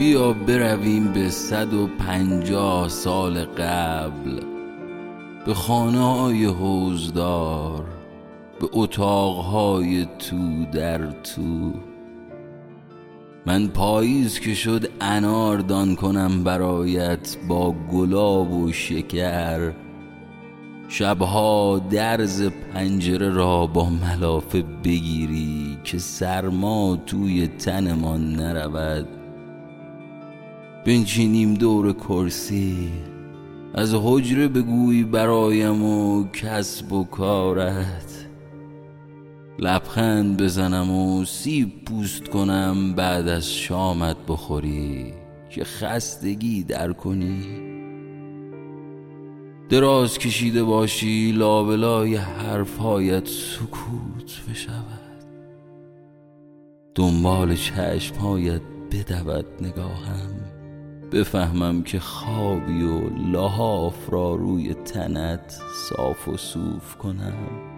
بیا برویم به صد و پنجاه سال قبل. به خانه های حوزدار به اتاقهای تو در تو. من پاییز که شد انار دان کنم برایت با گلاب و شکر. شبها درز پنجره را با ملافه بگیری که سرما توی تنمان نرود. بنشینیم دور کرسی. از حجره بگوی برایم و کسب و کارت. لبخند بزنم و سیب پوست کنم بعد از شامت بخوری. که خستگی در کنی. دراز کشیده باشی لابلای حرفهایت سکوت بشود. دنبال چشمهایت بدود نگاهم. بفهمم که خوابی و لحاف را روی تنت صاف و صوف کنم.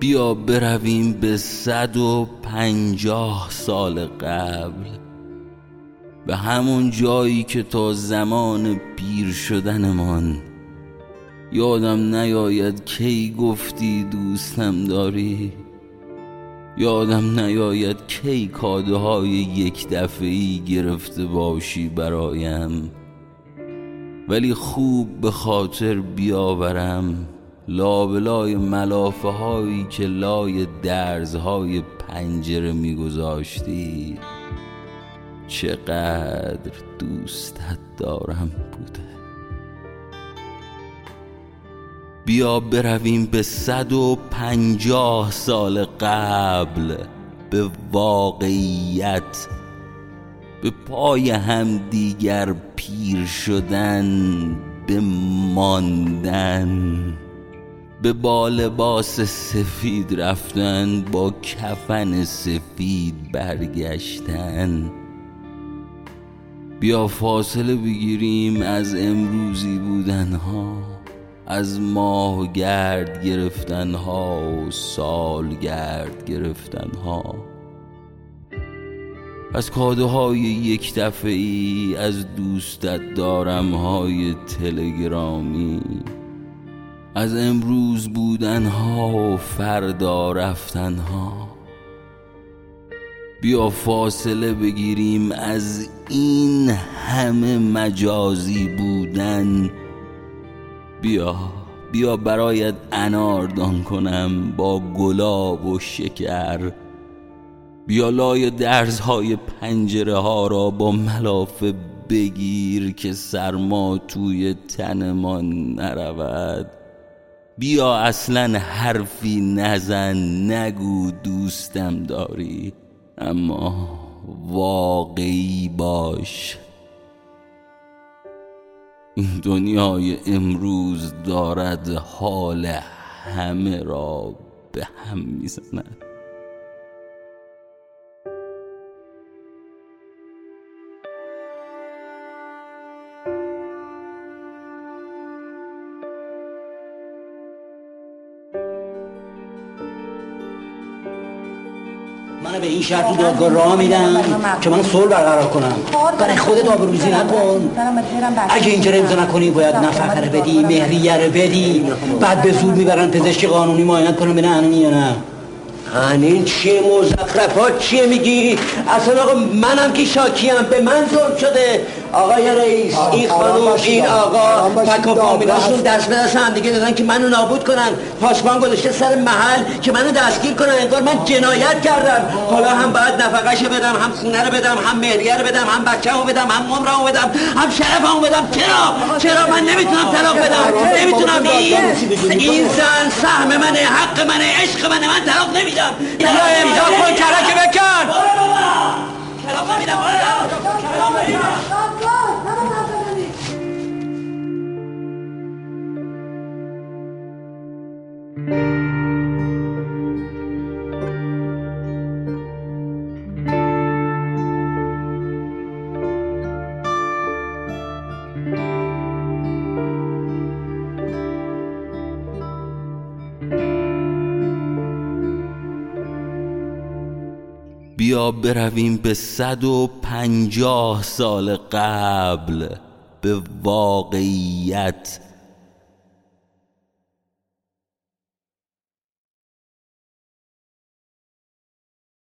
بیا برویم به صد و پنجاه سال قبل. به همون جایی که تا زمان پیر شدنمان. یادم نیاید کی گفتی دوستم داری. یادم نیاید کی کاده های یک دفعی گرفته باشی برایم. ولی خوب به خاطر بیاورم لابلای ملافه هایی که لای درزهای پنجره میگذاشتی. چقدر دوستت دارم بوده. بیا برویم به صد و پنجاه سال قبل به واقعیت به پای هم دیگر پیر شدن به ماندن به با لباس سفید رفتن با کفن سفید برگشتن. بیا فاصله بگیریم از امروزی بودنها. از ماه گرد گرفتن ها و سال گرد گرفتن ها از کاده های یک دفعه از دوستت دارم های تلگرامی. از امروز بودن ها و فردا رفتن ها بیا فاصله بگیریم از این همه مجازی بودن بیا بیا برایت انار دان کنم با گلاب و شکر. بیا لای درزهای پنجره ها را با ملافه بگیر که سرما توی تنمان نرود. بیا اصلا حرفی نزن نگو دوستم داری اما واقعی باش. این دنیای امروز دارد حال همه را به هم می‌زند. من به این شرط دادگاه راه میدم که من صلح برقرار کنم. برای خودت آبروزی نکن. اگه اینجا امضا نکنی باید نفقه رو بدی مهریه رو بدی. بعد به زور می‌برن پزشک قانونی معاینت کنم ببینن یا نه. این چیه؟ مزخرفات چیه میگی؟ اصلا آقا منم که شاکیم. به من ظلم شده. آقای رئیس این خانوم این آقا فک و فامیلاشون دست به دست هم دیگه دادن که منو نابود کنن. پاسبان گذاشته سر محل که منو دستگیر کنن. انگار من جنایت کردم. حالا هم باید نفقش بدم هم خونه رو بدم هم مهریه رو بدم هم بچه بدم هم عمرمو بدم هم شرفمو بدم. چرا؟ چرا من نمی‌تونم طلاق بدم؟ نمی‌تونم. این این زن سهم منه حق منه عشق منه. من طلاق نمیدم. یا امضا کن کرک بکن. بیا برویم به صد و پنجاه سال قبل به واقعیت